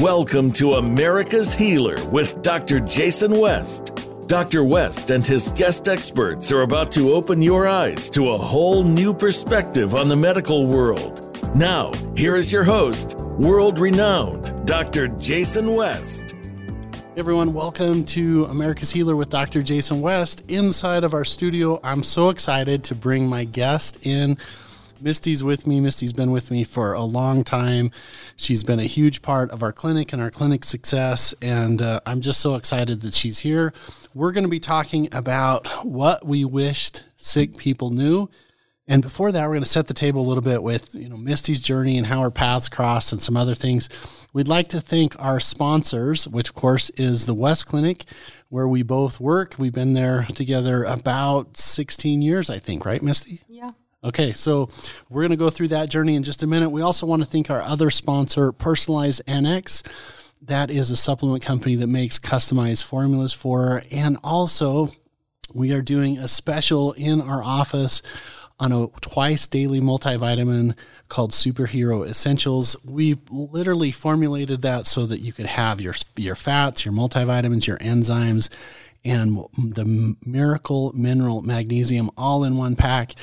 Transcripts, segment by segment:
Welcome to America's Healer with Dr. Jason West. Dr. West and his guest experts are about to open your eyes to a whole new perspective on the medical world. Now, here is your host, world renowned Dr. Jason West. everyone, welcome to America's Healer with Dr. Jason West. Inside of our studio, I'm so excited to bring my guest in. Misty's with me. Misty's been with me for a long time. She's been a huge part of our clinic and our clinic success, and uh, I'm just so excited that she's here. We're going to be talking about what we wished sick people knew. And before that, we're going to set the table a little bit with you know Misty's journey and how our paths crossed and some other things. We'd like to thank our sponsors, which of course is the West Clinic, where we both work. We've been there together about 16 years, I think, right, Misty? Yeah. Okay, so we're going to go through that journey in just a minute. We also want to thank our other sponsor, Personalized NX. That is a supplement company that makes customized formulas for, and also we are doing a special in our office on a twice daily multivitamin called Superhero Essentials. We literally formulated that so that you could have your your fats, your multivitamins, your enzymes, and the miracle mineral magnesium all in one pack.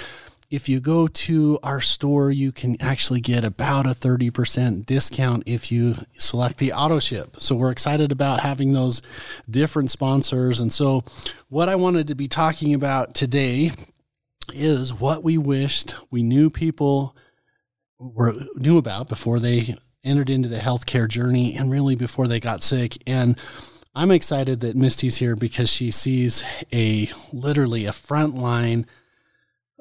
If you go to our store, you can actually get about a 30% discount if you select the auto ship. So we're excited about having those different sponsors. And so, what I wanted to be talking about today is what we wished we knew people were knew about before they entered into the healthcare journey and really before they got sick. And I'm excited that Misty's here because she sees a literally a front line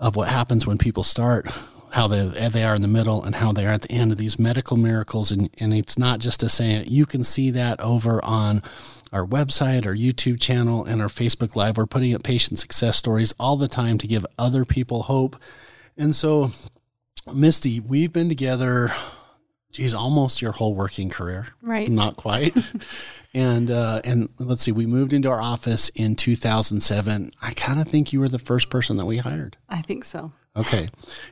of what happens when people start, how they they are in the middle and how they are at the end of these medical miracles. And and it's not just a saying. You can see that over on our website, our YouTube channel, and our Facebook Live. We're putting up patient success stories all the time to give other people hope. And so, Misty, we've been together, geez, almost your whole working career. Right. Not quite. and uh, and let's see, we moved into our office in 2007. I kind of think you were the first person that we hired. I think so. Okay.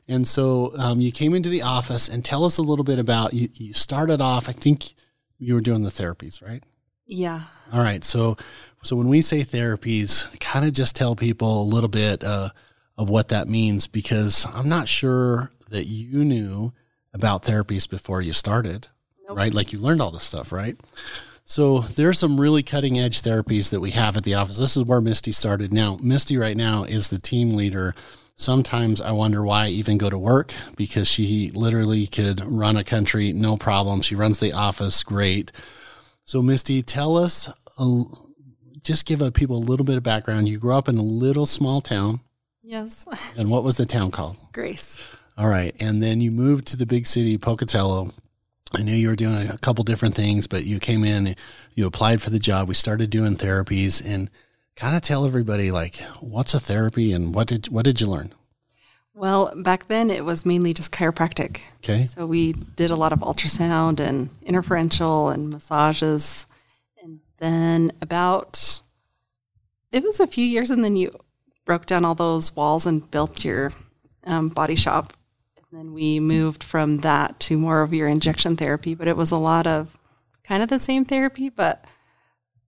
And so um, you came into the office and tell us a little bit about you. You started off, I think you were doing the therapies, right? Yeah. All right. So, so when we say therapies, kind of just tell people a little bit uh, of what that means because I'm not sure that you knew about therapies before you started, Nope. right? Like you learned all this stuff, right? So there's some really cutting edge therapies that we have at the office. This is where Misty started. Now, Misty right now is the team leader. Sometimes I wonder why I even go to work because she literally could run a country no problem. She runs the office great. So, Misty, tell us, a, just give a people a little bit of background. You grew up in a little small town, Yes. and what was the town called? Grace. All right, and then you moved to the big city, Pocatello. I knew you were doing a couple different things, but you came in, you applied for the job. We started doing therapies, and kind of tell everybody like, what's a therapy, and what did what did you learn? Well, back then it was mainly just chiropractic. Okay, So we did a lot of ultrasound and interferential and massages. And then about, it was a few years, and then you broke down all those walls and built your um, body shop. Then we moved from that to more of your injection therapy, but it was a lot of kind of the same therapy, but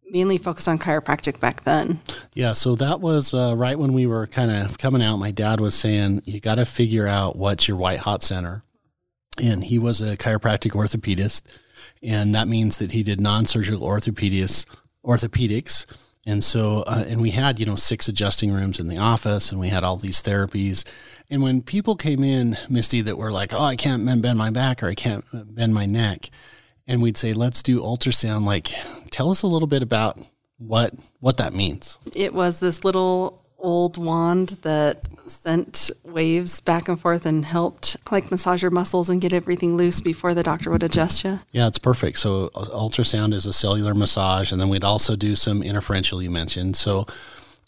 mainly focused on chiropractic back then. Yeah, so that was uh, right when we were kind of coming out. My dad was saying, you got to figure out what's your white hot center. And he was a chiropractic orthopedist. And that means that he did non surgical orthopedics, orthopedics. And so, uh, and we had, you know, six adjusting rooms in the office and we had all these therapies. And when people came in, Misty, that were like, oh, I can't bend my back or I can't bend my neck, and we'd say, let's do ultrasound, like, tell us a little bit about what what that means. It was this little old wand that sent waves back and forth and helped like massage your muscles and get everything loose before the doctor would adjust you. Yeah, it's perfect. So uh, ultrasound is a cellular massage, and then we'd also do some interferential. You mentioned so.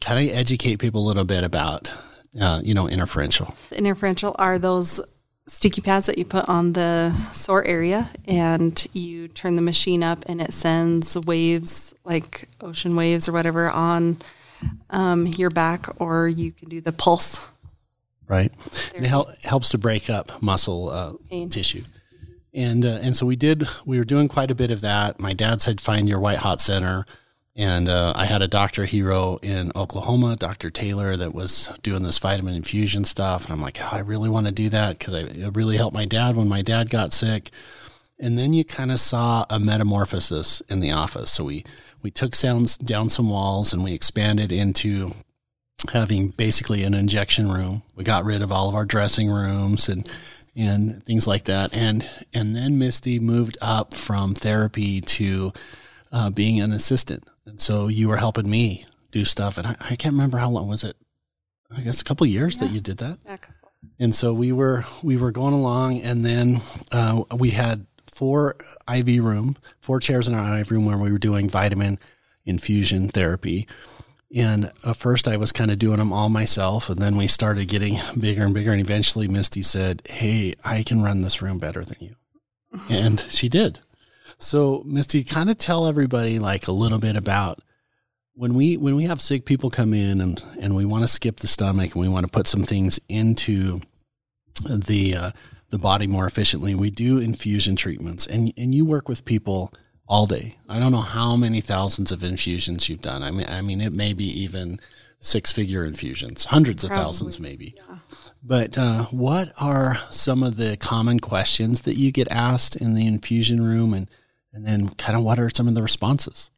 Kind of educate people a little bit about, uh, you know, interferential. The interferential are those sticky pads that you put on the sore area and you turn the machine up and it sends waves like ocean waves or whatever on um, your back or you can do the pulse right? And it hel- helps to break up muscle uh, tissue. And uh, and so we did. We were doing quite a bit of that. My dad said, "Find your white hot center." And uh, I had a doctor hero in Oklahoma, Dr. Taylor, that was doing this vitamin infusion stuff. And I'm like, oh, I really want to do that because it really helped my dad when my dad got sick. And then you kind of saw a metamorphosis in the office. So we, we took sounds down some walls and we expanded into having basically an injection room. We got rid of all of our dressing rooms and and things like that. And and then Misty moved up from therapy to uh, being an assistant. And so you were helping me do stuff. And I, I can't remember how long was it? I guess a couple years yeah. that you did that. Yeah, and so we were we were going along, and then uh, we had four IV room, four chairs in our IV room where we were doing vitamin infusion therapy. And at first, I was kind of doing them all myself, and then we started getting bigger and bigger. And eventually, Misty said, "Hey, I can run this room better than you," and she did. So, Misty, kind of tell everybody like a little bit about when we when we have sick people come in and and we want to skip the stomach and we want to put some things into the uh, the body more efficiently. We do infusion treatments, and and you work with people all day. I don't know how many thousands of infusions you've done. I mean, I mean, it may be even six figure infusions, hundreds of thousands, maybe. Yeah. But uh, what are some of the common questions that you get asked in the infusion room, and and then kind of what are some of the responses?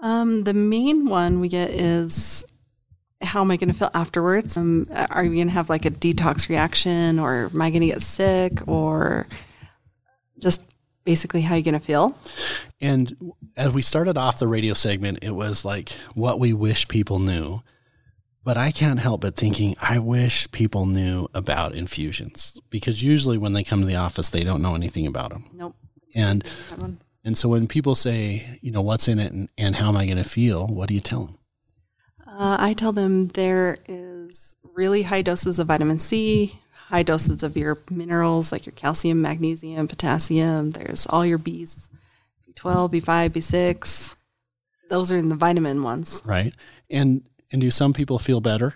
Um, the main one we get is how am I going to feel afterwards? Um, are you going to have like a detox reaction or am I going to get sick or just basically how are you going to feel? And as we started off the radio segment, it was like what we wish people knew. But I can't help but thinking, I wish people knew about infusions because usually when they come to the office, they don't know anything about them. Nope. And and so when people say, you know, what's in it and, and how am I going to feel, what do you tell them? Uh, I tell them there is really high doses of vitamin C, high doses of your minerals like your calcium, magnesium, potassium. There's all your B's, B12, B5, B6. Those are in the vitamin ones. Right. And and do some people feel better?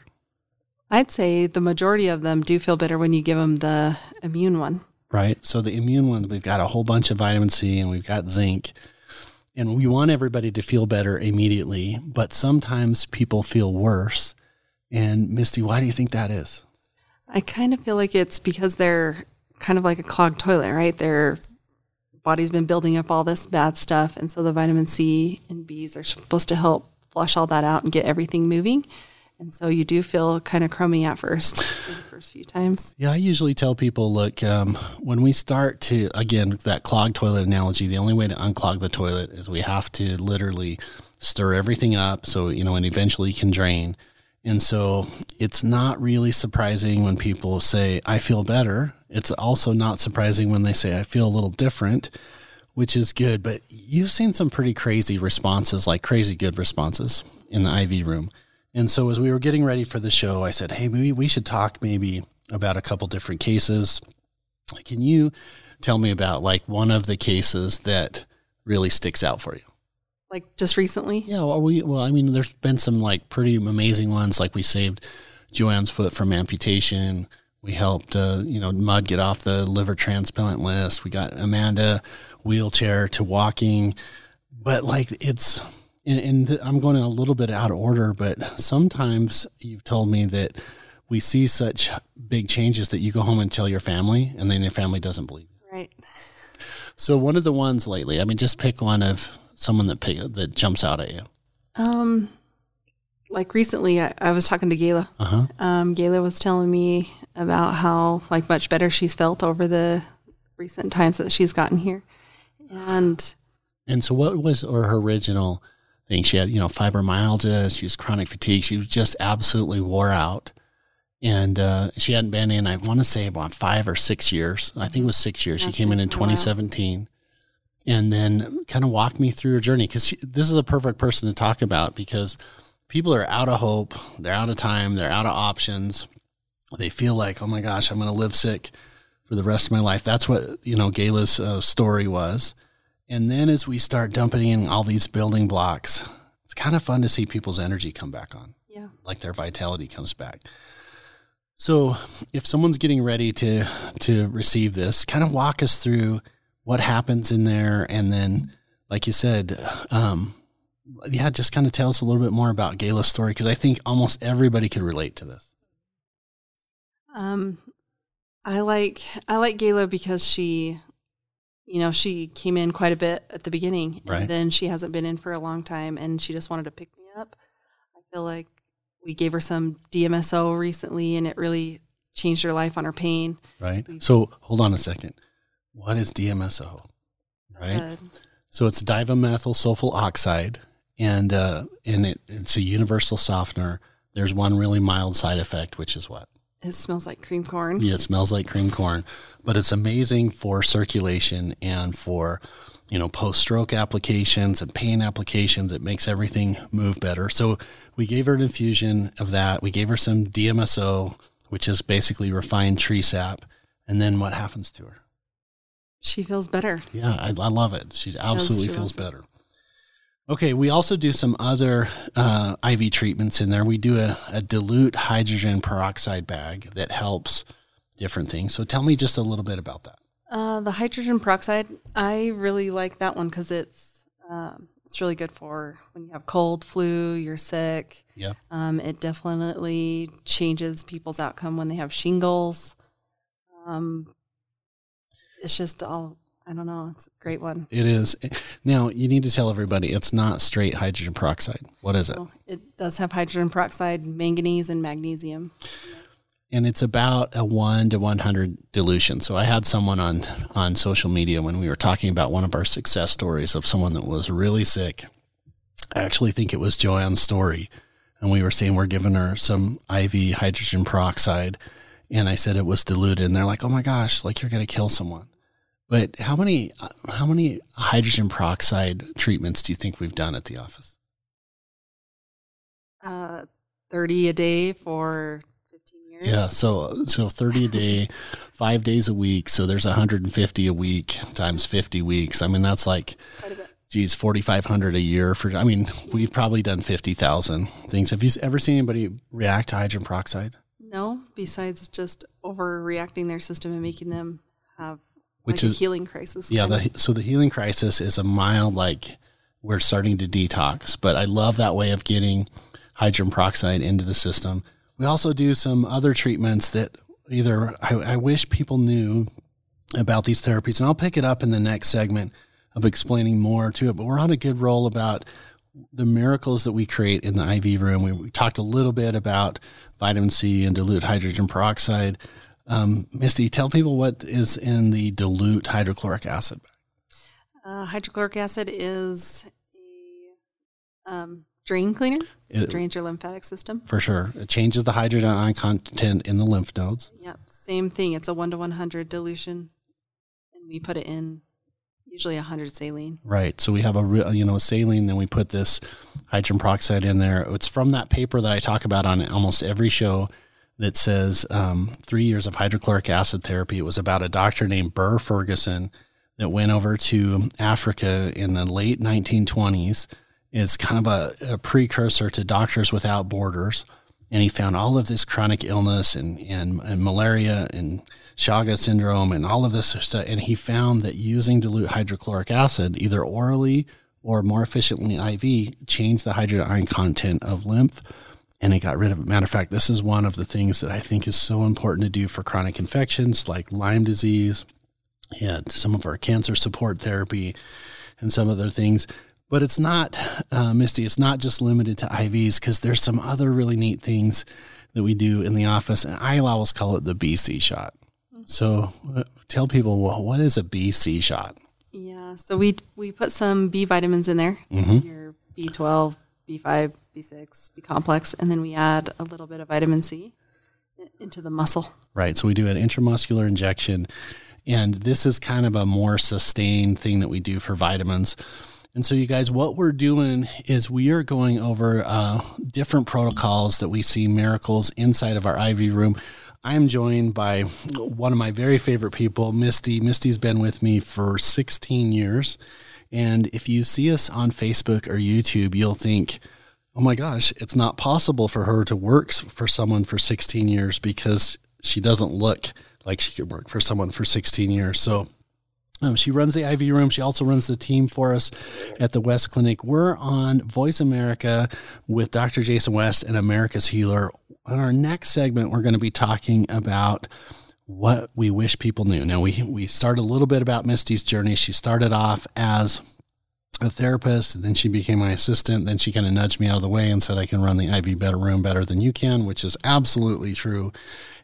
I'd say the majority of them do feel better when you give them the immune one right? So the immune ones, we've got a whole bunch of vitamin C and we've got zinc. And we want everybody to feel better immediately, but sometimes people feel worse. And Misty, why do you think that is? I kind of feel like it's because they're kind of like a clogged toilet, right? Their body's been building up all this bad stuff. And so the vitamin C and Bs are supposed to help flush all that out and get everything moving. And so you do feel kind of crummy at first, the first few times. Yeah, I usually tell people look, um, when we start to, again, that clogged toilet analogy, the only way to unclog the toilet is we have to literally stir everything up so, you know, and eventually can drain. And so it's not really surprising when people say, I feel better. It's also not surprising when they say, I feel a little different, which is good. But you've seen some pretty crazy responses, like crazy good responses in the IV room. And so as we were getting ready for the show, I said, "Hey, maybe we should talk maybe about a couple different cases. Can you tell me about like one of the cases that really sticks out for you?" Like just recently? Yeah, well, we well, I mean, there's been some like pretty amazing ones. Like we saved Joanne's foot from amputation. We helped, uh, you know, Mud get off the liver transplant list. We got Amanda wheelchair to walking. But like, it's and, and th- I'm going a little bit out of order, but sometimes you've told me that we see such big changes that you go home and tell your family, and then your family doesn't believe. Right. So one of the ones lately, I mean, just pick one of someone that pick, that jumps out at you. Um, like recently, I, I was talking to Gayla. Uh-huh. Um, Gayla was telling me about how like much better she's felt over the recent times that she's gotten here, and and so what was or her original thing. She had, you know, fibromyalgia. She was chronic fatigue. She was just absolutely wore out. And uh, she hadn't been in, I want to say, about five or six years. I think it was six years. That's she came in in 2017 and then kind of walked me through her journey because this is a perfect person to talk about because people are out of hope. They're out of time. They're out of options. They feel like, oh my gosh, I'm going to live sick for the rest of my life. That's what, you know, Gayla's uh, story was. And then as we start dumping in all these building blocks, it's kind of fun to see people's energy come back on. Yeah. Like their vitality comes back. So, if someone's getting ready to to receive this, kind of walk us through what happens in there, and then, like you said, um, yeah, just kind of tell us a little bit more about Gayla's story because I think almost everybody could relate to this. Um, I like I like Gayla because she, you know, she came in quite a bit at the beginning, and Right. then she hasn't been in for a long time, and she just wanted to pick me up. I feel like we gave her some DMSO recently, and it really changed her life on her pain. Right. So, hold on a second. What is DMSO? Right. Uh, So it's dimethyl sulfur oxide, and uh, and it, it's a universal softener. There's one really mild side effect, which is what? It smells like cream corn. Yeah, it smells like cream corn, but it's amazing for circulation and for you know post stroke applications and pain applications. It makes everything move better. So we gave her an infusion of that. We gave her some DMSO, which is basically refined tree sap, and then what happens to her? She feels better. Yeah, I, I love it. She absolutely she feels better. it. Okay, we also do some other uh, IV treatments in there. We do a, a dilute hydrogen peroxide bag that helps different things. So tell me just a little bit about that. Uh, the hydrogen peroxide, I really like that one because it's um, it's really good for when you have cold, flu, you're sick. Yeah. Um, it definitely changes people's outcome when they have shingles. Um, it's just all I don't know. It's a great one. It is. Now, you need to tell everybody it's not straight hydrogen peroxide. What is it? So it does have hydrogen peroxide, manganese, and magnesium. and it's about a 1 to 100 dilution. So I had someone on on social media when we were talking about one of our success stories of someone that was really sick. I actually think it was Joanne's story. And we were saying we're giving her some IV hydrogen peroxide. And I said it was diluted. And they're like, oh my gosh, like you're going to kill someone. But how many how many hydrogen peroxide treatments do you think we've done at the office? Uh, Thirty a day for fifteen years. Yeah, so so 30 a day, 5 days a week, so there's 150 a week times 50 weeks. I mean that's like Quite a bit. geez, 4500 a year for I mean, we've probably done 50,000 things. Have you ever seen anybody react to hydrogen peroxide? No, besides just overreacting their system and making them have Which like is- a healing crisis. Yeah, the so the healing crisis is a mild like we're starting to detox, but I love that way of getting hydrogen peroxide into the system. We also do some other treatments that either I, I wish people knew about these therapies, and I'll pick it up in the next segment of explaining more to it. But we're on a good roll about the miracles that we create in the IV room. We, we talked a little bit about vitamin C and dilute hydrogen peroxide. Um, Misty, tell people what is in the dilute hydrochloric acid. Uh, hydrochloric acid is a um, drain cleaner. So It- drains your lymphatic system. For sure. It changes the hydrogen ion content in the lymph nodes. Yep. Same thing. It's a one to one hundred dilution, and we put it in usually hundred saline. Right. So we have a real, you know, saline, then we put this hydrogen peroxide in there. It's from that paper that I talk about on almost every show that says um, three years of hydrochloric acid therapy. It was about a doctor named Burr Ferguson that went over to Africa in the late 1920s. It's kind of a, a precursor to Doctors Without Borders. And he found all of this chronic illness and, and, and malaria and Chaga syndrome and all of this stuff. And he found that using dilute hydrochloric acid, either orally or more efficiently IV, changed the hydrogen ion content of lymph and it got rid of it. Matter of fact, this is one of the things that I think is so important to do for chronic infections like Lyme disease and some of our cancer support therapy and some other things. But it's not, uh, Misty, it's not just limited to IVs because there's some other really neat things that we do in the office. And I always call it the BC shot. So uh, tell people, well, what is a BC shot? Yeah. So we we put some B vitamins in there. Mm-hmm. Your B twelve, B five, B six, B complex, and then we add a little bit of vitamin C into the muscle. Right. So we do an intramuscular injection. And this is kind of a more sustained thing that we do for vitamins. And so, you guys, what we're doing is we are going over uh, different protocols that we see miracles inside of our IV room. I'm joined by one of my very favorite people, Misty. Misty's been with me for 16 years. And if you see us on Facebook or YouTube, you'll think, oh my gosh, it's not possible for her to work for someone for 16 years because she doesn't look like she could work for someone for 16 years. So um, she runs the IV room. She also runs the team for us at the West Clinic. We're on Voice America with Dr. Jason West and America's Healer. On our next segment, we're going to be talking about what we wish people knew. Now, we, we started a little bit about Misty's journey. She started off as a therapist, and then she became my assistant. Then she kind of nudged me out of the way and said, I can run the IV better room better than you can, which is absolutely true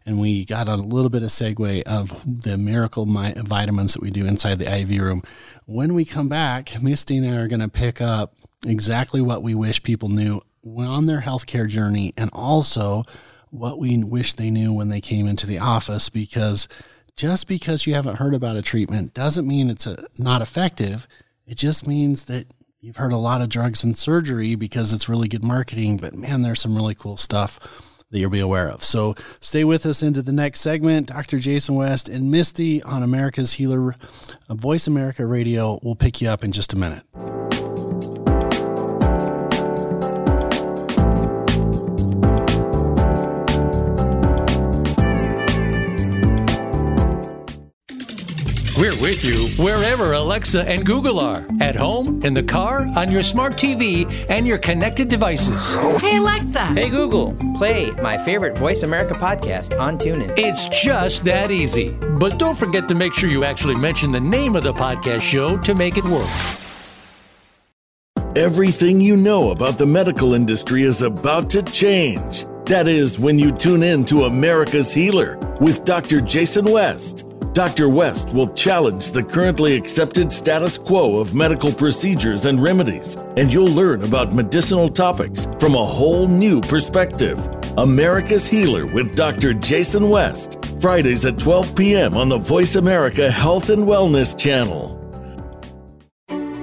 and we got a little bit of segue of the miracle vitamins that we do inside the IV room. When we come back, Misty and I are going to pick up exactly what we wish people knew on their healthcare journey and also what we wish they knew when they came into the office because just because you haven't heard about a treatment doesn't mean it's a, not effective. It just means that you've heard a lot of drugs and surgery because it's really good marketing, but man, there's some really cool stuff that you'll be aware of. So stay with us into the next segment. Dr. Jason West and Misty on America's Healer, uh, Voice America Radio. We'll pick you up in just a minute. We're with you wherever Alexa and Google are at home, in the car, on your smart TV, and your connected devices. Hey, Alexa. Hey, Google. Play my favorite Voice America podcast on TuneIn. It's just that easy. But don't forget to make sure you actually mention the name of the podcast show to make it work. Everything you know about the medical industry is about to change. That is when you tune in to America's Healer with Dr. Jason West. Dr. West will challenge the currently accepted status quo of medical procedures and remedies, and you'll learn about medicinal topics from a whole new perspective. America's Healer with Dr. Jason West, Fridays at 12 p.m. on the Voice America Health and Wellness Channel.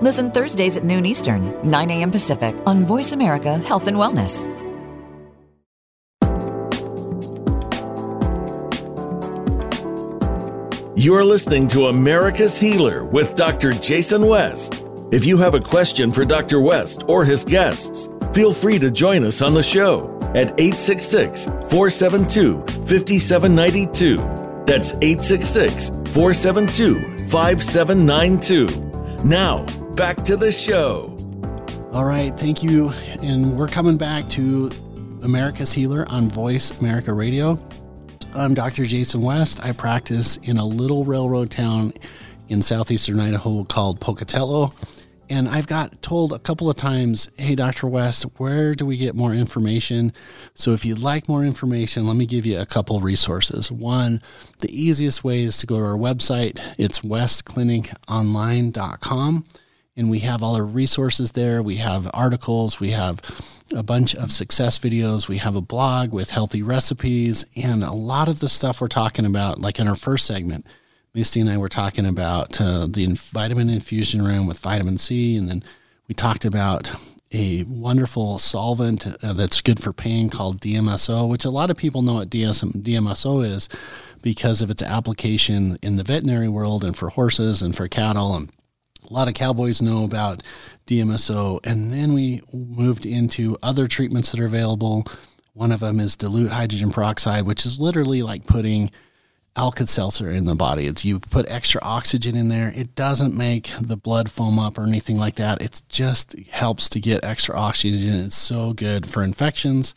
Listen Thursdays at noon Eastern, 9 a.m. Pacific on Voice America Health and Wellness. You're listening to America's Healer with Dr. Jason West. If you have a question for Dr. West or his guests, feel free to join us on the show at 866 472 5792. That's 866 472 5792. Now, back to the show. All right, thank you. And we're coming back to America's Healer on Voice America Radio. I'm Dr. Jason West. I practice in a little railroad town in southeastern Idaho called Pocatello. And I've got told a couple of times, hey, Dr. West, where do we get more information? So if you'd like more information, let me give you a couple resources. One, the easiest way is to go to our website. It's westcliniconline.com and we have all our resources there. We have articles, we have a bunch of success videos, we have a blog with healthy recipes, and a lot of the stuff we're talking about, like in our first segment. Misty and I were talking about uh, the vitamin infusion room with vitamin C, and then we talked about a wonderful solvent uh, that's good for pain called DMSO, which a lot of people know what DS- DMSO is because of its application in the veterinary world and for horses and for cattle and a lot of cowboys know about DMSO. And then we moved into other treatments that are available. One of them is dilute hydrogen peroxide, which is literally like putting Alka-Seltzer in the body. It's you put extra oxygen in there. It doesn't make the blood foam up or anything like that. It just helps to get extra oxygen. It's so good for infections.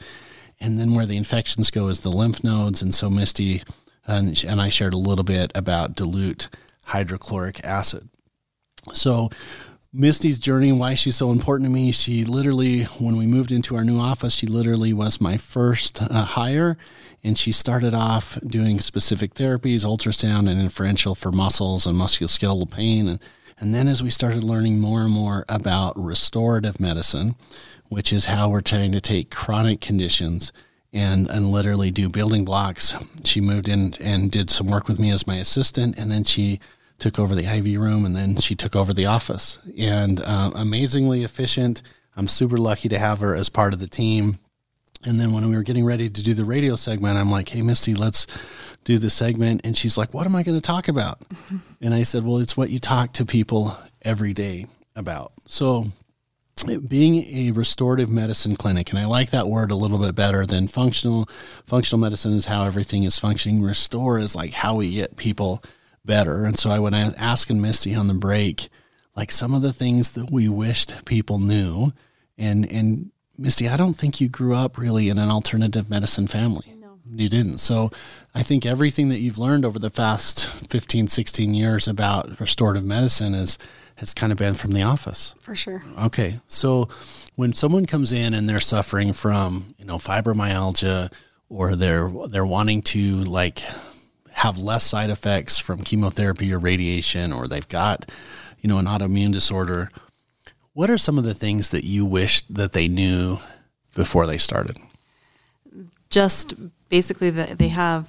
And then where the infections go is the lymph nodes. And so Misty and, and I shared a little bit about dilute hydrochloric acid. So, Misty's journey and why she's so important to me. She literally, when we moved into our new office, she literally was my first uh, hire. And she started off doing specific therapies, ultrasound and interferential for muscles and musculoskeletal pain. And, and then as we started learning more and more about restorative medicine, which is how we're trying to take chronic conditions and and literally do building blocks. She moved in and did some work with me as my assistant, and then she took over the IV room, and then she took over the office. And uh, amazingly efficient. I'm super lucky to have her as part of the team. And then when we were getting ready to do the radio segment, I'm like, "Hey, Misty, let's." do the segment and she's like what am i going to talk about and i said well it's what you talk to people every day about so being a restorative medicine clinic and i like that word a little bit better than functional functional medicine is how everything is functioning restore is like how we get people better and so i would ask and misty on the break like some of the things that we wished people knew and and misty i don't think you grew up really in an alternative medicine family No. you didn't. So I think everything that you've learned over the past 15, 16 years about restorative medicine is has kind of been from the office. For sure. Okay. So when someone comes in and they're suffering from, you know, fibromyalgia or they're they're wanting to like have less side effects from chemotherapy or radiation or they've got, you know, an autoimmune disorder, what are some of the things that you wish that they knew before they started? Just basically that they have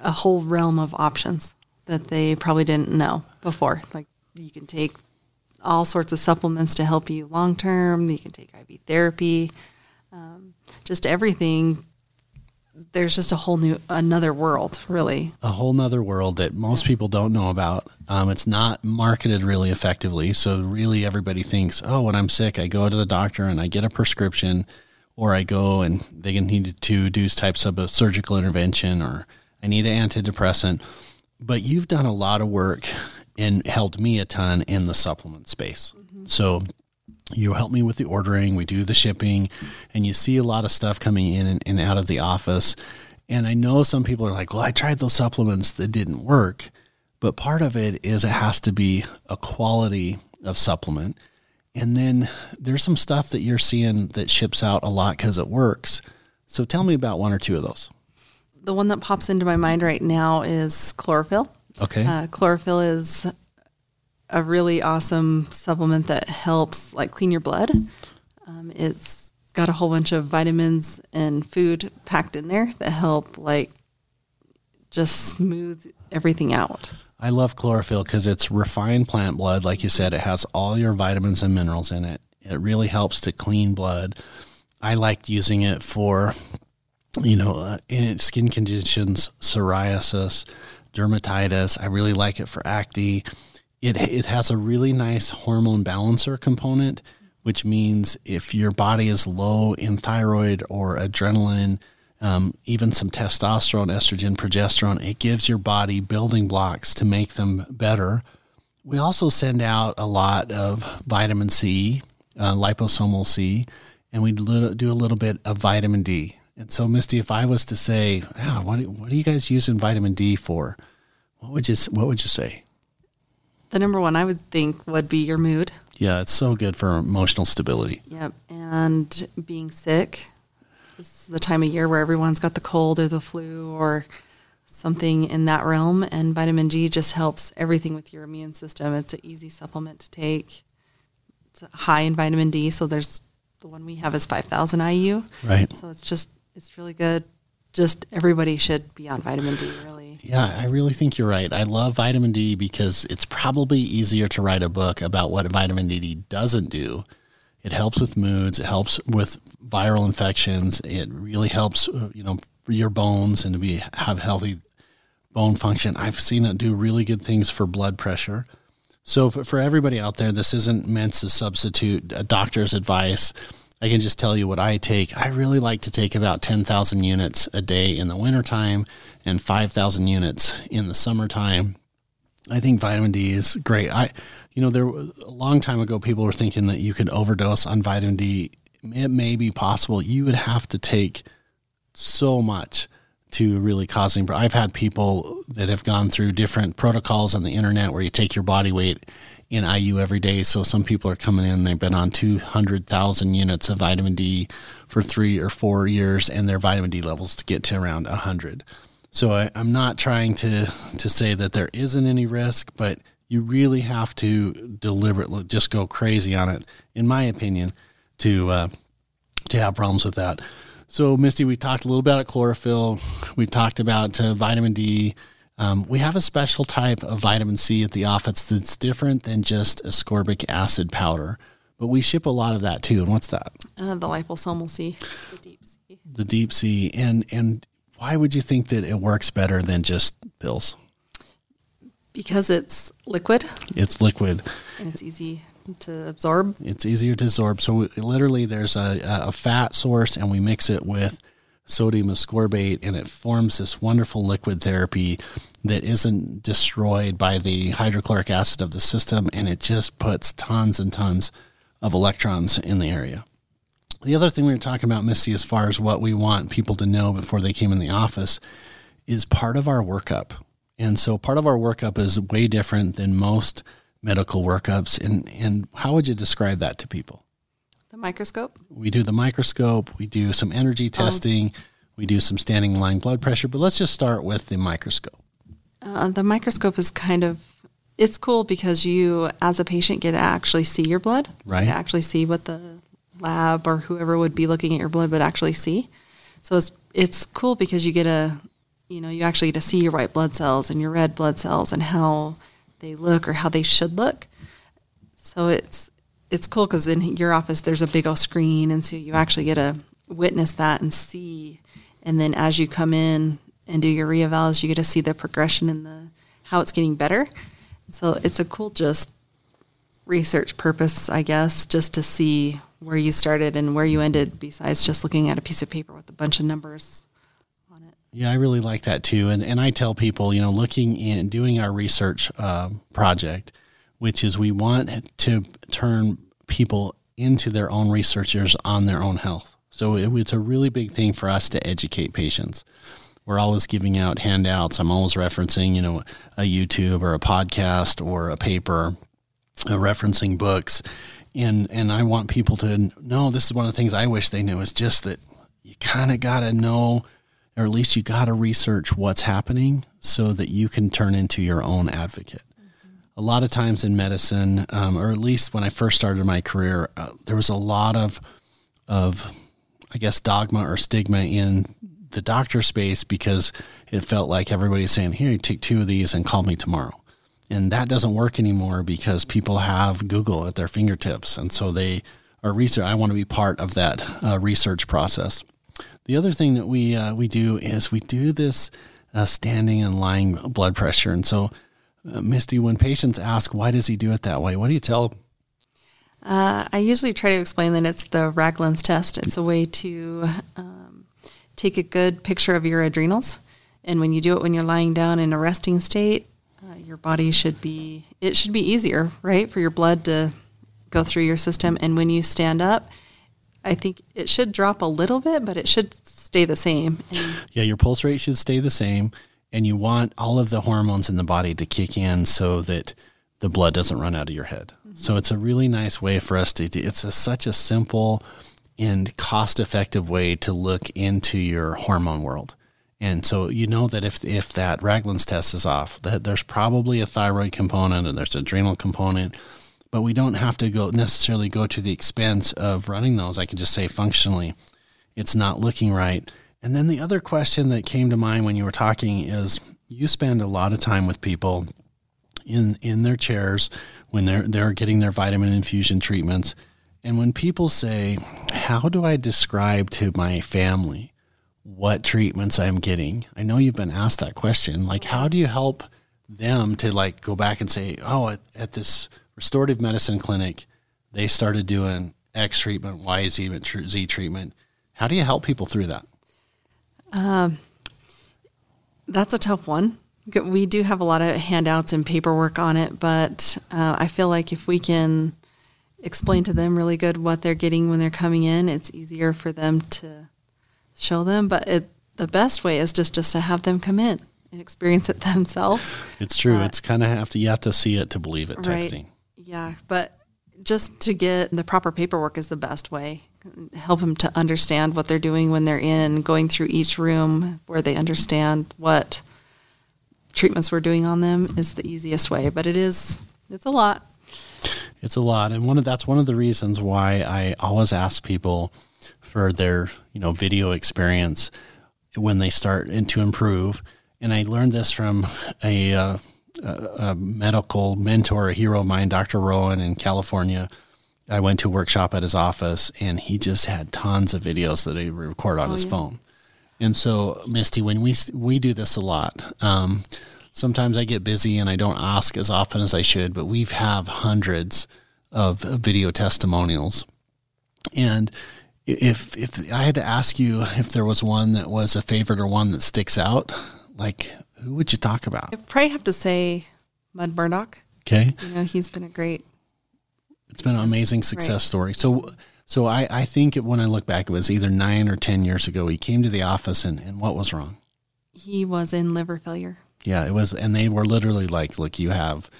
a whole realm of options that they probably didn't know before. Like you can take all sorts of supplements to help you long term. You can take IV therapy, um, just everything. There's just a whole new another world, really. A whole nother world that most people don't know about. Um, it's not marketed really effectively, so really everybody thinks, oh, when I'm sick, I go to the doctor and I get a prescription or I go and they need to do types of a surgical intervention, or I need an antidepressant. But you've done a lot of work and helped me a ton in the supplement space. Mm-hmm. So you help me with the ordering, we do the shipping, and you see a lot of stuff coming in and, and out of the office. And I know some people are like, well, I tried those supplements that didn't work. But part of it is it has to be a quality of supplement. And then there's some stuff that you're seeing that ships out a lot because it works. So tell me about one or two of those. The one that pops into my mind right now is chlorophyll. Okay. Uh, chlorophyll is a really awesome supplement that helps like clean your blood. Um, it's got a whole bunch of vitamins and food packed in there that help like just smooth everything out. I love chlorophyll because it's refined plant blood. Like you said, it has all your vitamins and minerals in it. It really helps to clean blood. I liked using it for, you know, uh, in skin conditions, psoriasis, dermatitis. I really like it for acne. It, it has a really nice hormone balancer component, which means if your body is low in thyroid or adrenaline, um, even some testosterone, estrogen, progesterone. It gives your body building blocks to make them better. We also send out a lot of vitamin C, uh, liposomal C, and we do a little bit of vitamin D. And so, Misty, if I was to say, ah, what, what are you guys using vitamin D for? What would you What would you say? The number one I would think would be your mood. Yeah, it's so good for emotional stability. Yep, and being sick this is the time of year where everyone's got the cold or the flu or something in that realm. And vitamin D just helps everything with your immune system. It's an easy supplement to take. It's high in vitamin D. So there's the one we have is 5,000 IU. Right. So it's just, it's really good. Just everybody should be on vitamin D, really. Yeah, I really think you're right. I love vitamin D because it's probably easier to write a book about what vitamin D doesn't do it helps with moods. It helps with viral infections. It really helps, uh, you know, for your bones and to be have healthy bone function. I've seen it do really good things for blood pressure. So for, for everybody out there, this isn't meant to substitute a doctor's advice. I can just tell you what I take. I really like to take about 10,000 units a day in the wintertime and 5,000 units in the summertime. I think vitamin D is great. I you know, there a long time ago, people were thinking that you could overdose on vitamin D. It may be possible. You would have to take so much to really causing. I've had people that have gone through different protocols on the internet where you take your body weight in IU every day. So some people are coming in, they've been on 200,000 units of vitamin D for three or four years, and their vitamin D levels to get to around 100. So I, am not trying to, to say that there isn't any risk, but you really have to deliberately just go crazy on it, in my opinion, to uh, to have problems with that. So, Misty, we talked a little bit about chlorophyll. We talked about uh, vitamin D. Um, we have a special type of vitamin C at the office that's different than just ascorbic acid powder, but we ship a lot of that too. And what's that? Uh, the liposomal C, the deep C. The deep C. And and why would you think that it works better than just pills? Because it's liquid It's liquid. and it's easy to absorb. It's easier to absorb. So we- literally, there's a, a fat source, and we mix it with sodium ascorbate, and it forms this wonderful liquid therapy that isn't destroyed by the hydrochloric acid of the system, and it just puts tons and tons of electrons in the area. The other thing we were talking about, Missy, as far as what we want people to know before they came in the office, is part of our workup. And so part of our workup is way different than most medical workups. And, and how would you describe that to people? Microscope. We do the microscope, we do some energy testing, we do some standing line blood pressure, but let's just start with the microscope. Uh, the microscope is kind of it's cool because you as a patient get to actually see your blood Right. You actually see what the lab or whoever would be looking at your blood would actually see so it's it's cool because you get a you know you actually get to see your white blood cells and your red blood cells and how they look or how they should look so it's it's cool because in your office there's a big old screen and so you actually get to witness that and see. And then as you come in and do your reevals you get to see the progression and the how it's getting better. So it's a cool just research purpose i guess just to see where you started and where you ended besides just looking at a piece of paper with a bunch of numbers on it. Yeah, I really like that too. And and I tell people, you know, looking in doing our research um, project, which is we want to turn people into their own researchers on their own health. So it, it's a really big thing for us to educate patients. We're always giving out handouts. I'm always referencing, you know, a YouTube or a podcast or a paper, uh, referencing books, and and I want people to know. This is one of the things I wish they knew is just that you kind of got to know or at least you got to research what's happening so that you can turn into your own advocate. A lot of times in medicine, um, or at least when I first started my career, uh, there was a lot of, of, I guess, dogma or stigma in the doctor space because it felt like everybody's saying, "Here, take two of these and call me tomorrow." And that doesn't work anymore because people have Google at their fingertips, and so they are research. I want to be part of that uh, research process. The other thing that we uh, we do is we do this uh, standing and lying blood pressure. And so, uh, Misty, when patients ask why does he do it that way, what do you tell them? Uh, I usually try to explain that it's the Ragland's test. It's a way to um, take a good picture of your adrenals, and when you do it when you're lying down in a resting state, uh, your body should be it should be easier, right, for your blood to go through your system. And when you stand up, I think it should drop a little bit, but it should stay the same. And Yeah, your pulse rate should stay the same, and you want all of the hormones in the body to kick in so that the blood doesn't run out of your head. Mm-hmm. So it's a really nice way for us to. do It's a, such a simple and cost-effective way to look into your hormone world. And so you know that if if that Ragland's test is off, that there's probably a thyroid component and there's an adrenal component, but we don't have to go necessarily go to the expense of running those. I can just say functionally, it's not looking right. And then the other question that came to mind when you were talking is you spend a lot of time with people in in their chairs when they're they're getting their vitamin infusion treatments. And when people say, "How do I describe to my family what treatments I'm getting?" I know you've been asked that question. Like, how do you help them to like go back and say, "Oh, at, at this restorative medicine clinic, they started doing X treatment, Y Z Z treatment." How do you help people through that? That's a tough one. We do have a lot of handouts and paperwork on it, but uh, I feel like if we can explain to them really good what they're getting when they're coming in, it's easier for them to show them. But it, the best way is just, just to have them come in and experience it themselves. It's true. Uh, it's kind of have to you have to see it to believe it type right. thing. Yeah, but just to get the proper paperwork is the best way. Help them to understand what they're doing when they're in, going through each room where they understand what treatments we're doing on them is the easiest way. But it is, it's a lot. It's a lot, and one of that's one of the reasons why I always ask people for their you know video experience when they start and to improve. And I learned this from a, uh, a, a medical mentor, a hero of mine, Dr. Rowen in California. I went to a workshop at his office, and he just had tons of videos that he would record on his phone. And so, Misty, when we we do this a lot, um, sometimes I get busy and I don't ask as often as I should, but we've have hundreds of video testimonials. And if if I had to ask you if there was one that was a favorite or one that sticks out, like who would you talk about? I probably have to say Mud Murdoch. Okay, You know, he's been a great. it's been an amazing success Right. story. So so I I think when I look back, it was either nine or ten years ago. He came to the office and and what was wrong? He was in liver failure. Yeah, it was, and they were literally like, "Look, you have,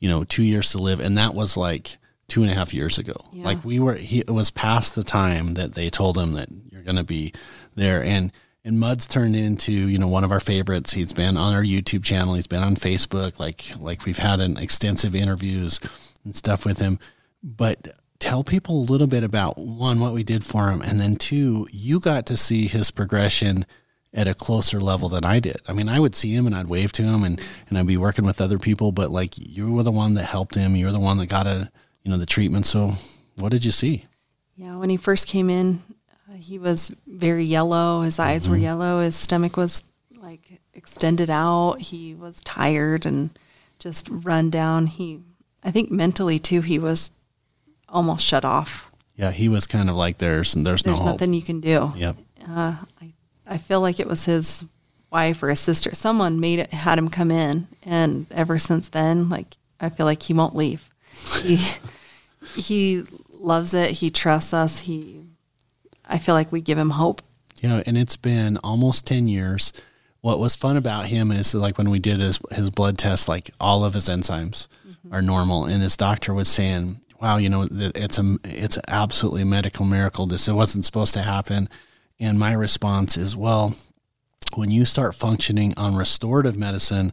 you know, two years to live," and that was like two and a half years ago. Yeah. Like we were, he, it was past the time that they told him that you're going to be there, and and Mud's turned into you know one of our favorites. He's been on our YouTube channel. He's been on Facebook. Like like we've had an extensive interviews and stuff with him, but. Tell people a little bit about one, what we did for him, and then two, you got to see his progression at a closer level than I did. I mean, I would see him and I'd wave to him and, and I'd be working with other people, but like you were the one that helped him. You're the one that got a, you know, the treatment. So what did you see? Yeah, when he first came in, he was very yellow. His eyes were yellow. His stomach was like extended out. He was tired and just run down. He, I think mentally too, he was almost shut off. Yeah. He was kind of like there's, there's, There's no hope. nothing you can do. Yep. Uh, I, I feel like it was his wife or his sister. Someone made it, had him come in, and ever since then, like I feel like he won't leave. He he loves it. He trusts us. He, I feel like we give him hope. Yeah, and it's been almost 10 years. What was fun about him is like when we did his his blood test, like all of his enzymes mm-hmm. are normal, and his doctor was saying, "Wow, you know, it's a it's absolutely a medical miracle. This it wasn't supposed to happen." And my response is, "Well, when you start functioning on restorative medicine."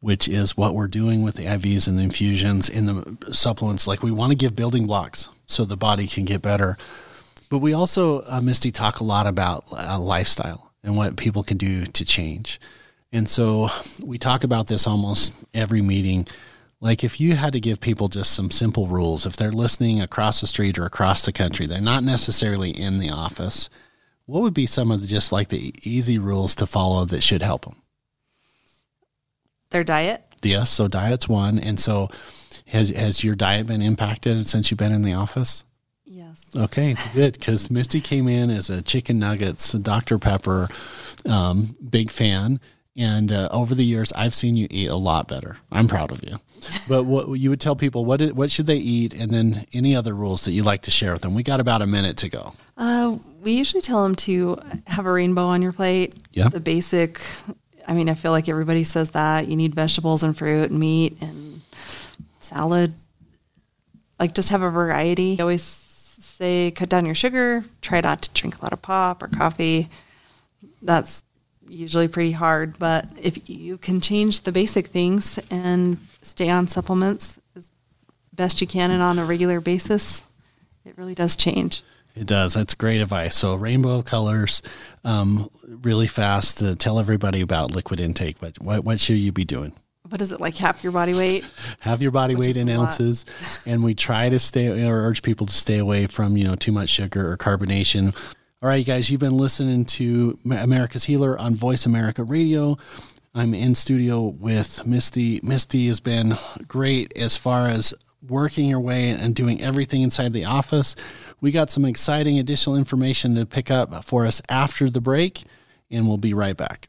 Which is what we're doing with the IVs and the infusions in the supplements. Like we want to give building blocks so the body can get better. But we also, uh, Misty, talk a lot about uh, lifestyle and what people can do to change. And so we talk about this almost every meeting. Like if you had to give people just some simple rules, if they're listening across the street or across the country, they're not necessarily in the office, what would be some of the just like the easy rules to follow that should help them? Their diet. Yes, so diet's one. And so has, has your diet been impacted since you've been in the office? Yes. Okay, good. Because Misty came in as a chicken nuggets, Dr. Pepper, um, big fan. And uh, over the years, I've seen you eat a lot better. I'm proud of you. But what you would tell people, what what should they eat, and then any other rules that you'd like to share with them? We got about a minute to go. Uh, we usually tell them to have a rainbow on your plate. Yeah. The basic. I mean, I feel like everybody says that you need vegetables and fruit and meat and salad. Like just have a variety. I always say cut down your sugar. Try not to drink a lot of pop or coffee. That's usually pretty hard, but if you can change the basic things and stay on supplements as best you can and on a regular basis, it really does change. It does. That's great advice. So rainbow colors, um, really fast. To tell everybody about liquid intake. What, what what should you be doing? What is it like half your body weight? have your body Which weight in ounces and we try to stay or urge people to stay away from you know too much sugar or carbonation. All right you guys you've been listening to america's healer on voice america radio. I'm in studio with misty. Misty has been great as far as working her way and doing everything inside the office. We got some exciting additional information to pick up for us after the break and we'll be right back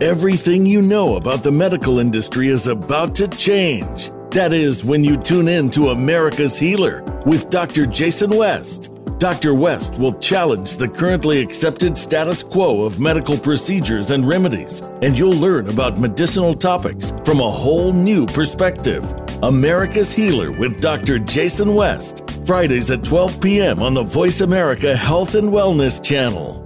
Everything you know about the medical industry is about to change. That is, when you tune in to America's Healer with Dr. Jason West. Dr. West will challenge the currently accepted status quo of medical procedures and remedies, and you'll learn about medicinal topics from a whole new perspective. America's Healer with Dr. Jason West, Fridays at 12 p.m. on the Voice America Health and Wellness Channel.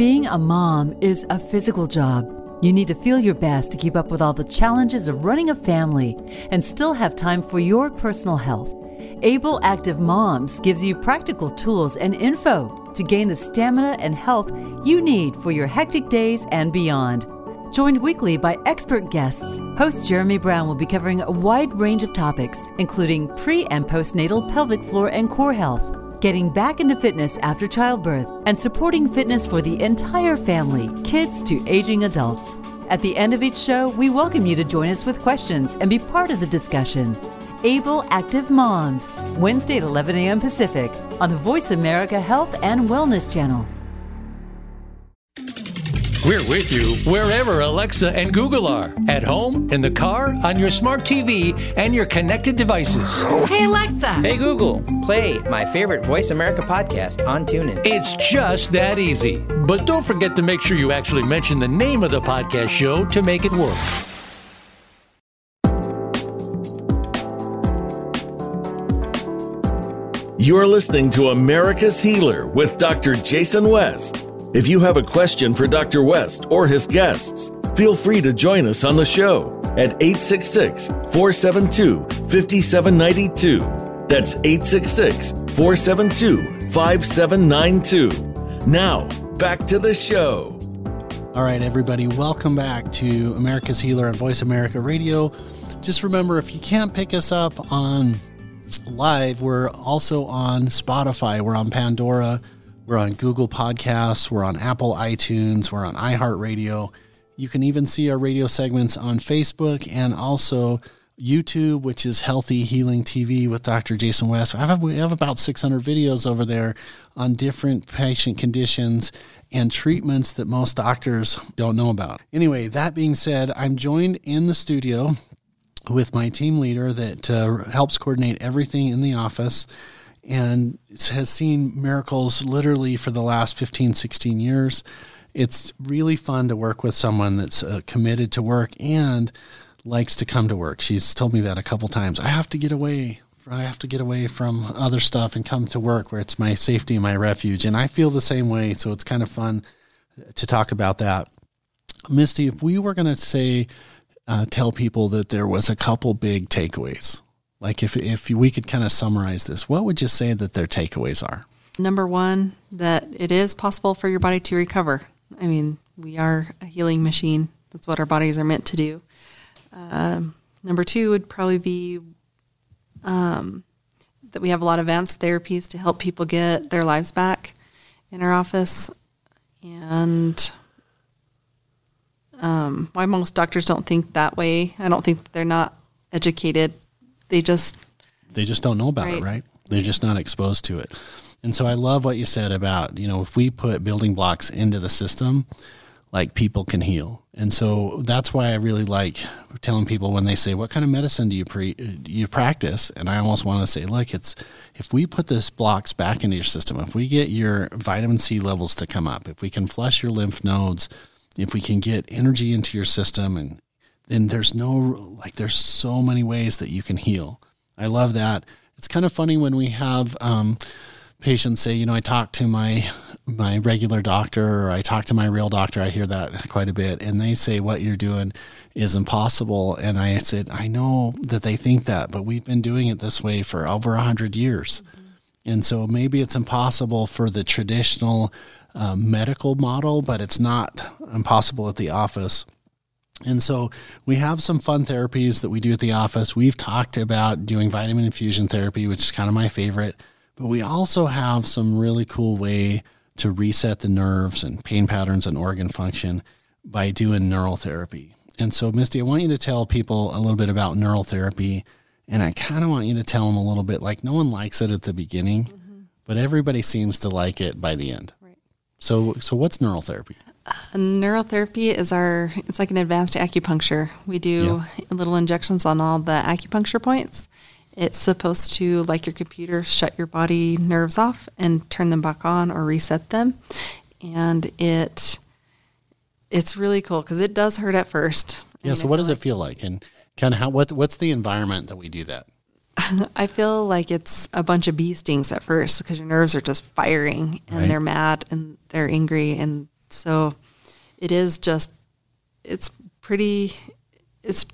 Being a mom is a physical job. You need to feel your best to keep up with all the challenges of running a family and still have time for your personal health. Able Active Moms gives you practical tools and info to gain the stamina and health you need for your hectic days and beyond. Joined weekly by expert guests, host Jeremy Brown will be covering a wide range of topics, including pre and postnatal pelvic floor and core health getting back into fitness after childbirth, and supporting fitness for the entire family, kids to aging adults. At the end of each show, we welcome you to join us with questions and be part of the discussion. Able Active Moms, Wednesday at 11 a.m. Pacific on the Voice America Health and Wellness Channel. We're with you wherever Alexa and Google are at home, in the car, on your smart TV, and your connected devices. Hey, Alexa. Hey Google, play my favorite Voice America podcast on TuneIn. It's just that easy. But don't forget to make sure you actually mention the name of the podcast show to make it work. You're listening to America's Healer with Dr. Jason West. If you have a question for Dr. West or his guests, feel free to join us on the show at 866 472 5792. That's 866 472 5792. Now, back to the show. All right, everybody, welcome back to America's Healer on Voice America Radio. Just remember if you can't pick us up on live, we're also on Spotify, we're on Pandora, we're on Google Podcasts, we're on Apple iTunes, we're on iHeartRadio. You can even see our radio segments on Facebook and also YouTube, which is Healthy Healing TV with Dr. Jason West. We have about 600 videos over there on different patient conditions and treatments that most doctors don't know about. Anyway, that being said, I'm joined in the studio with my team leader that uh, helps coordinate everything in the office and has seen miracles literally for the last 15, 16 years. It's really fun to work with someone that's uh, committed to work and likes to come to work. She's told me that a couple times. I have to get away. I have to get away from other stuff and come to work where it's my safety and my refuge. And I feel the same way. So it's kind of fun to talk about that. Misty, if we were going to say, uh, tell people that there was a couple big takeaways, like if, if we could kind of summarize this, what would you say that their takeaways are? Number one, that it is possible for your body to recover. I mean, we are a healing machine. That's what our bodies are meant to do. Um, number two would probably be um, that we have a lot of advanced therapies to help people get their lives back in our office. And um, why most doctors don't think that way. I don't think they're not educated. They just they just don't know about right. it, right? They're just not exposed to it. And so I love what you said about, you know, if we put building blocks into the system, like people can heal. And so that's why I really like telling people when they say, "What kind of medicine do you pre do you practice?" And I almost want to say, "Look, it's if we put this blocks back into your system, if we get your vitamin C levels to come up, if we can flush your lymph nodes, if we can get energy into your system and then there's no like there's so many ways that you can heal. I love that. It's kind of funny when we have um, patients say, you know, I talk to my my regular doctor or I talk to my real doctor. I hear that quite a bit, and they say what you're doing is impossible. And I said, I know that they think that, but we've been doing it this way for over a hundred years, and so maybe it's impossible for the traditional uh, medical model, but it's not impossible at the office. And so we have some fun therapies that we do at the office. We've talked about doing vitamin infusion therapy, which is kind of my favorite, but we also have some really cool way to reset the nerves and pain patterns and organ function by doing neural therapy. And so, Misty, I want you to tell people a little bit about neural therapy. And I kind of want you to tell them a little bit like no one likes it at the beginning, mm-hmm. but everybody seems to like it by the end. So, so what's neural therapy? Neurotherapy is our it's like an advanced acupuncture we do little injections on all the acupuncture points it's supposed to like your computer shut your body nerves off and turn them back on or reset them and it it's really cool because it does hurt at first I Yeah. mean, So what does it feel like, and kind of how what what's the environment that we do that? I feel like it's a bunch of bee stings at first because your nerves are just firing and Right. they're mad and they're angry. And so it is just, it's pretty, it's,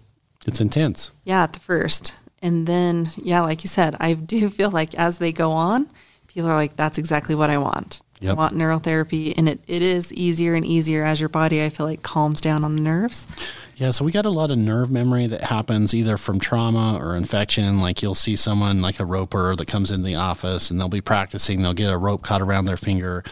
It's intense. yeah, at the first. And then, yeah, like you said, I do feel like as they go on, people are like, that's exactly what I want. I Yep. want neurotherapy. And it, it is easier and easier as your body, I feel like, calms down on the nerves. Yeah, so we got a lot of nerve memory that happens either from trauma or infection. Like you'll see someone like a roper that comes into the office and they'll be practicing, they'll get a rope caught around their finger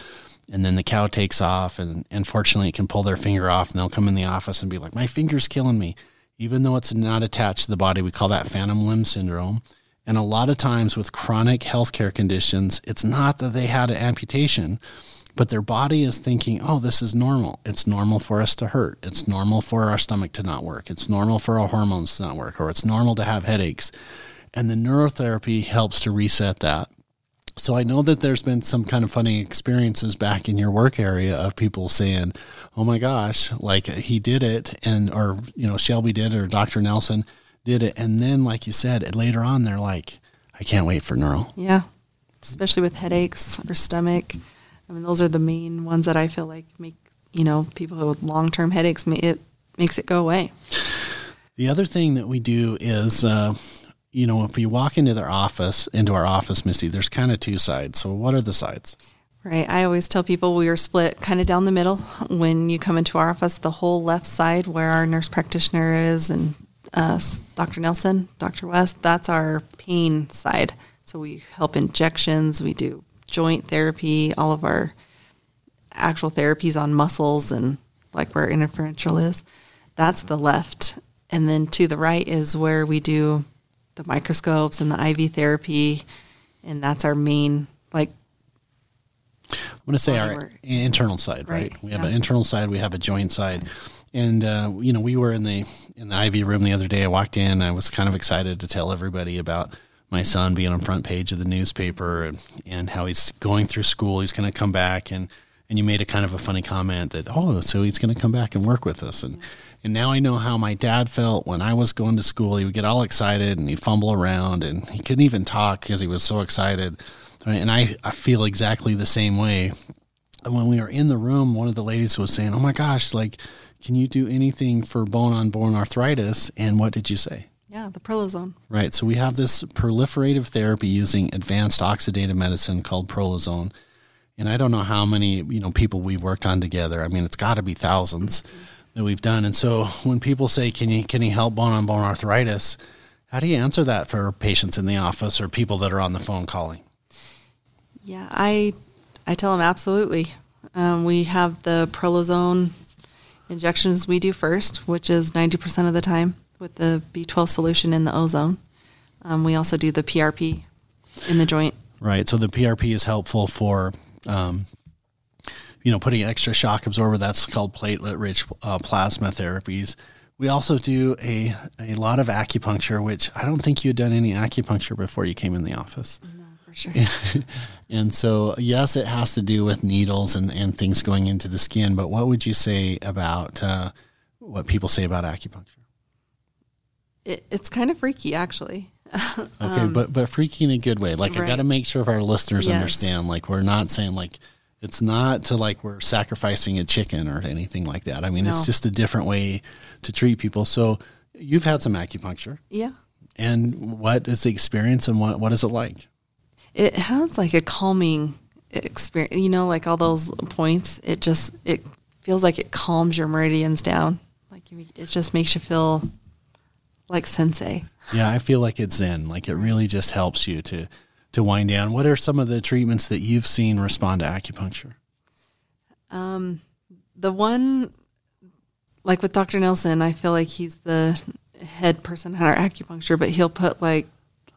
and then the cow takes off and unfortunately it can pull their finger off and they'll come in the office and be like, My finger's killing me. Even though it's not attached to the body, we call that phantom limb syndrome. And a lot of times with chronic healthcare conditions, it's not that they had an amputation, but their body is thinking, oh, this is normal. It's normal for us to hurt. It's normal for our stomach to not work. It's normal for our hormones to not work, or it's normal to have headaches. And the neurotherapy helps to reset that. So I know that there's been some kind of funny experiences back in your work area of people saying, "Oh my gosh, like he did it," and or you know Shelby did it, or Dr. Nelson did it, and then like you said, later on they're like, "I can't wait for neural." Yeah. Especially with headaches or stomach. I mean, those are the main ones that I feel like make, you know, people with long term headaches, it makes it go away. The other thing that we do is, uh, you know, if you walk into their office, into our office, Misty, there's kind of two sides. So what are the sides? Right. I always tell people we are split kind of down the middle. When you come into our office, the whole left side where our nurse practitioner is and uh, Dr. Nelson, Dr. West, that's our pain side. So we help injections, we do joint therapy, all of our actual therapies on muscles and like where interferential is. That's the left. And then to the right is where we do the microscopes and the IV therapy. And that's our main, like, I'm going to say our work. internal side, right? Right, We have yeah. an internal side, we have a joint side, and uh, you know, we were in the in the IV room the other day. I walked in, I was kind of excited to tell everybody about my son being on front page of the newspaper and, and how he's going through school. He's going to come back, and and you made a kind of a funny comment that oh, so he's going to come back and work with us, and and now I know how my dad felt when I was going to school. He would get all excited and he'd fumble around, and he couldn't even talk because he was so excited. Right? And I, I feel exactly the same way. And when we were in the room, one of the ladies was saying, Oh my gosh, like, can you do anything for bone on bone arthritis? And what did you say? yeah, the Prolozone. Right. So we have this proliferative therapy using advanced oxidative medicine called prolozone. And I don't know how many, you know, people we've worked on together. I mean, it's got to be 1000s that we've done. And so when people say, "Can you can you help bone on bone arthritis?" How do you answer that for patients in the office or people that are on the phone calling? Yeah, I I tell them absolutely. Um, we have the Prolozone injections we do first, which is 90% of the time with the B12 solution in the ozone. Um, we also do the PRP in the joint. Right. So the PRP is helpful for, um, you know, putting extra shock absorber. That's called platelet-rich uh, plasma therapies. We also do a, a lot of acupuncture, which I don't think you had done any acupuncture before you came in the office. No, for sure. And so, yes, it has to do with needles and, and things going into the skin. But what would you say about uh, what people say about acupuncture? It, it's kind of freaky, actually. Okay, but but freaky in a good way. Like I got to Um, make sure if our listeners Yes. understand. Like we're not saying like it's not to like we're sacrificing a chicken or anything like that. I mean, it's just a different way to treat people. So you've had some acupuncture, Yeah. and what is the experience, and what what is it like? It has like a calming experience. You know, like all those points, it just, it feels like it calms your meridians down. Like you- it just makes you feel like sensei. Yeah, I feel like it's zen. Like it really just helps you to to wind down. What are some of the treatments that you've seen respond to acupuncture? Um, the one, like with Dr. Nelson, I feel like he's the head person at our acupuncture, but he'll put like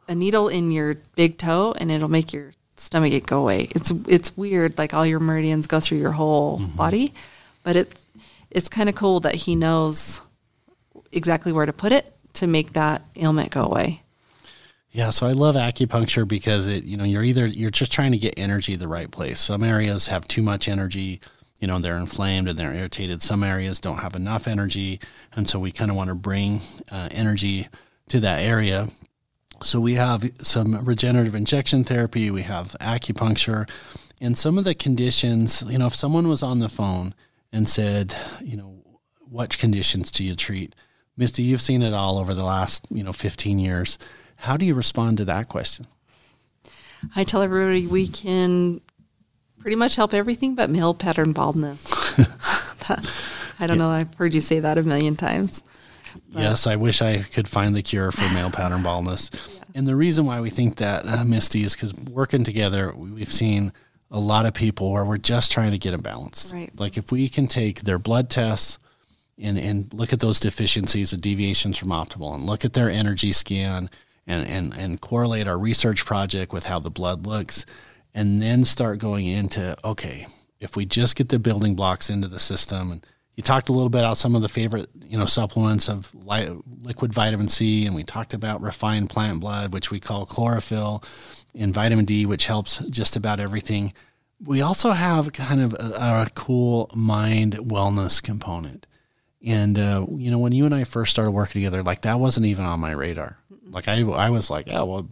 a needle in your big toe and it'll make your stomach ache go away. It's it's weird, like all your meridians go through your whole body, but it's it's kind of cool that he knows exactly where to put it to make that ailment go away. Yeah, so I love acupuncture because it, you know, you're either you're just trying to get energy the right place. Some areas have too much energy, you know, they're inflamed and they're irritated. Some areas don't have enough energy, and so we kind of want to bring uh, energy to that area. So we have some regenerative injection therapy, we have acupuncture, and some of the conditions, you know, if someone was on the phone and said, you know, what conditions do you treat? Misty, you've seen it all over the last, you know, 15 years. How do you respond to that question? I tell everybody we can pretty much help everything but male pattern baldness. that, I don't yeah. know. I've heard you say that a million times. But. Yes, I wish I could find the cure for male pattern baldness. yeah. And the reason why we think that, uh, Misty, is because working together, we've seen a lot of people where we're just trying to get them balanced. Right. Like if we can take their blood tests and, and look at those deficiencies and deviations from optimal and look at their energy scan and, and, and correlate our research project with how the blood looks, and then start going into okay, if we just get the building blocks into the system, and you talked a little bit about some of the favorite you know supplements of li- liquid vitamin C, and we talked about refined plant blood, which we call chlorophyll, and vitamin D, which helps just about everything. We also have kind of a, a cool mind wellness component. And uh, you know, when you and I first started working together, like that wasn't even on my radar. Like I, I was like, yeah, well,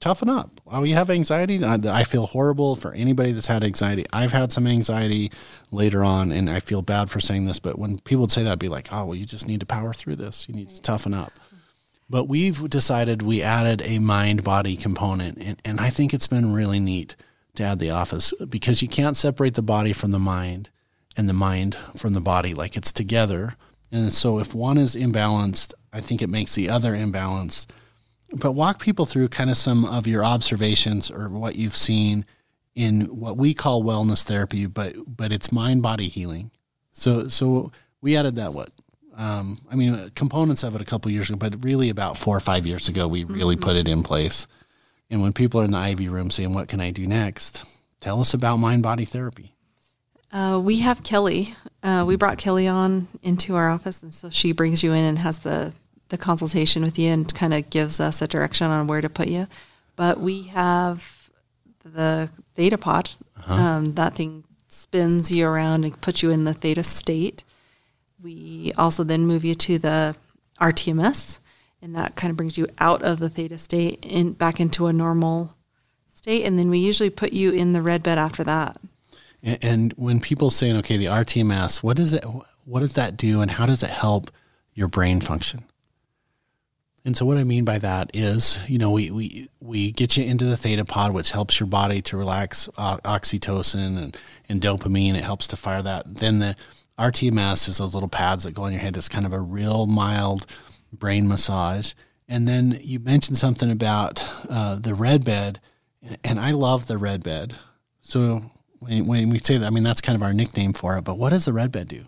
toughen up. Oh, you have anxiety? I, I, feel horrible for anybody that's had anxiety. I've had some anxiety later on, and I feel bad for saying this, but when people would say that, I'd be like, oh, well, you just need to power through this. You need to toughen up. But we've decided we added a mind body component, and, and I think it's been really neat to add the office because you can't separate the body from the mind and the mind from the body. Like it's together. And so if one is imbalanced, I think it makes the other imbalanced. But walk people through kind of some of your observations or what you've seen in what we call wellness therapy, but but it's mind body healing. So so we added that what um, I mean components of it a couple years ago, but really about four or five years ago we really mm-hmm. put it in place. And when people are in the IV room saying, "What can I do next?" Tell us about mind body therapy. Uh, we have Kelly. Uh, we brought Kelly on into our office, and so she brings you in and has the the consultation with you and kind of gives us a direction on where to put you. But we have the theta pod. Uh-huh. Um, that thing spins you around and puts you in the theta state. We also then move you to the RTMS, and that kind of brings you out of the theta state and back into a normal state. And then we usually put you in the red bed after that. And when people saying, okay, the RTMS, what does it, what does that do, and how does it help your brain function? And so what I mean by that is, you know, we, we, we get you into the theta pod, which helps your body to relax uh, oxytocin and, and dopamine. It helps to fire that. Then the RTMS is those little pads that go on your head. It's kind of a real mild brain massage. And then you mentioned something about uh, the red bed, and I love the red bed. So when, when we say that, I mean, that's kind of our nickname for it. But what does the red bed do?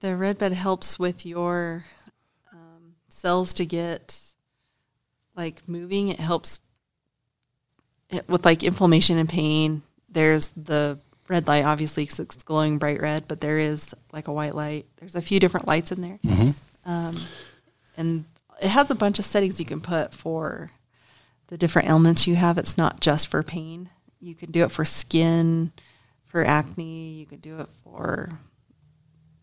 The red bed helps with your cells to get like moving. It helps it, with like inflammation and pain. There's the red light, obviously, because it's glowing bright red, but there is like a white light. There's a few different lights in there. Mm-hmm. Um, and it has a bunch of settings you can put for the different ailments you have. It's not just for pain. You can do it for skin, for acne. You can do it for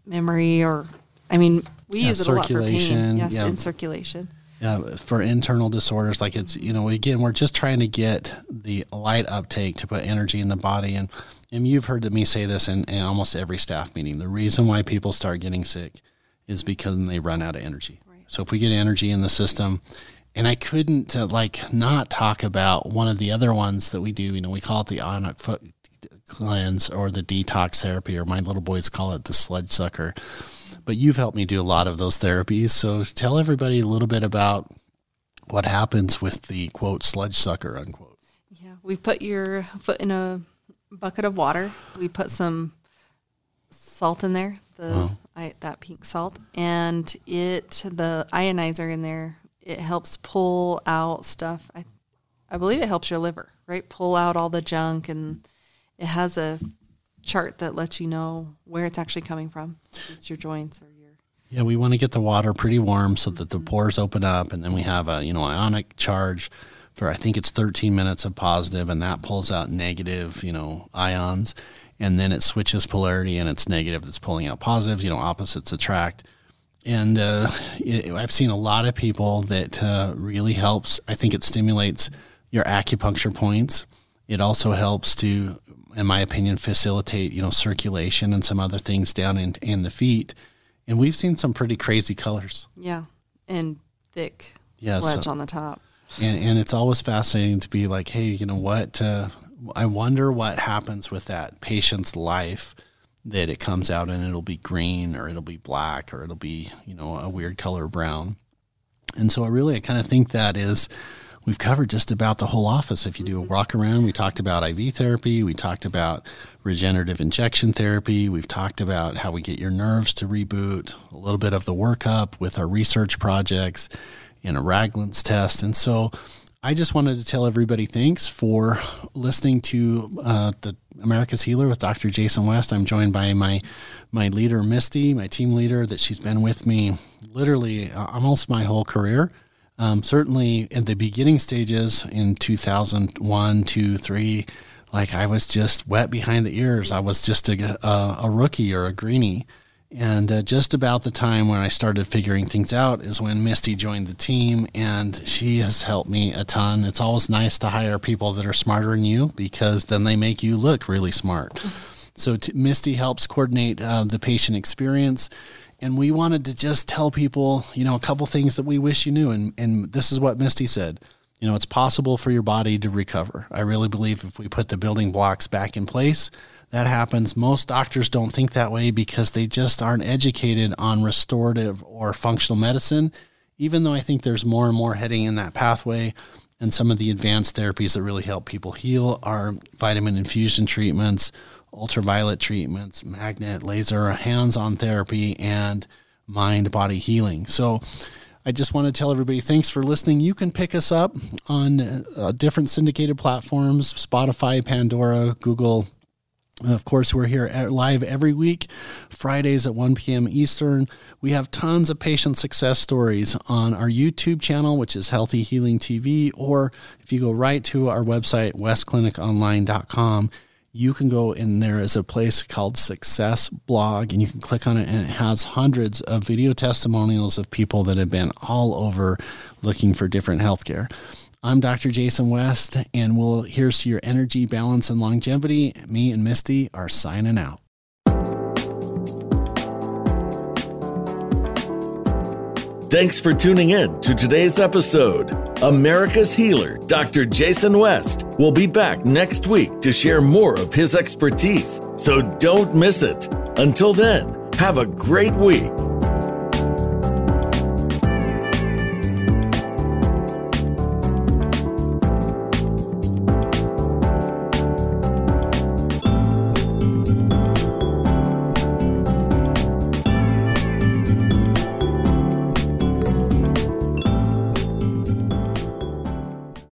memory or I mean, we yeah, use it a lot for pain. Yes, yeah. in circulation. Yeah, for internal disorders, like it's you know again we're just trying to get the light uptake to put energy in the body, and and you've heard me say this in, in almost every staff meeting. The reason why people start getting sick is because they run out of energy. Right. So if we get energy in the system, and I couldn't uh, like not talk about one of the other ones that we do. You know, we call it the ionic foot cleanse or the detox therapy, or my little boys call it the sludge sucker but you've helped me do a lot of those therapies. So tell everybody a little bit about what happens with the quote sludge sucker unquote. Yeah, we put your foot in a bucket of water. We put some salt in there, the oh. I, that pink salt, and it the ionizer in there. It helps pull out stuff. I I believe it helps your liver, right? Pull out all the junk, and it has a chart that lets you know where it's actually coming from. It's your joints or your. Yeah, we want to get the water pretty warm so that the pores open up, and then we have a you know ionic charge for I think it's 13 minutes of positive, and that pulls out negative you know ions, and then it switches polarity and it's negative that's pulling out positive. You know, opposites attract. And uh, it, I've seen a lot of people that uh, really helps. I think it stimulates your acupuncture points. It also helps to in my opinion, facilitate you know circulation and some other things down in in the feet. And we've seen some pretty crazy colors. Yeah, and thick Yeah, sledge so- on the top. And and it's always fascinating to be like, hey, you know what? Uh, I wonder what happens with that patient's life that it comes out and it'll be green or it'll be black or it'll be you know a weird color brown. And so I really I kind of think that is we've covered just about the whole office. If you do a walk around, we talked about IV therapy, we talked about regenerative injection therapy, we've talked about how we get your nerves to reboot, a little bit of the workup with our research projects and a Ragland's test. And so I just wanted to tell everybody thanks for listening to uh, the America's Healer with Dr. Jason West. I'm joined by my my leader Misty, my team leader, that she's been with me literally uh, almost my whole career. Um, certainly in the beginning stages in 2001, 2, 3, like I was just wet behind the ears. I was just a, a, a rookie or a greenie. And uh, just about the time when I started figuring things out is when Misty joined the team, and she has helped me a ton. It's always nice to hire people that are smarter than you because then they make you look really smart. So t- Misty helps coordinate uh, the patient experience, and we wanted to just tell people, you know, a couple things that we wish you knew. And and this is what Misty said. You know, it's possible for your body to recover. I really believe if we put the building blocks back in place, that happens. Most doctors don't think that way because they just aren't educated on restorative or functional medicine, even though I think there's more and more heading in that pathway. And some of the advanced therapies that really help people heal are vitamin infusion treatments, ultraviolet treatments, magnet, laser, hands on therapy, and mind body healing. So, I just want to tell everybody thanks for listening. You can pick us up on uh, different syndicated platforms Spotify, Pandora, Google. Of course, we're here at- live every week, Fridays at 1 p.m. Eastern. We have tons of patient success stories on our YouTube channel, which is Healthy Healing TV, or if you go right to our website, westcliniconline.com, you can go in there is a place called Success Blog, and you can click on it, and it has hundreds of video testimonials of people that have been all over looking for different healthcare. I'm Dr. Jason West, and we'll here's to your energy, balance, and longevity. Me and Misty are signing out. Thanks for tuning in to today's episode. America's Healer, Dr. Jason West, will be back next week to share more of his expertise, so don't miss it. Until then, have a great week.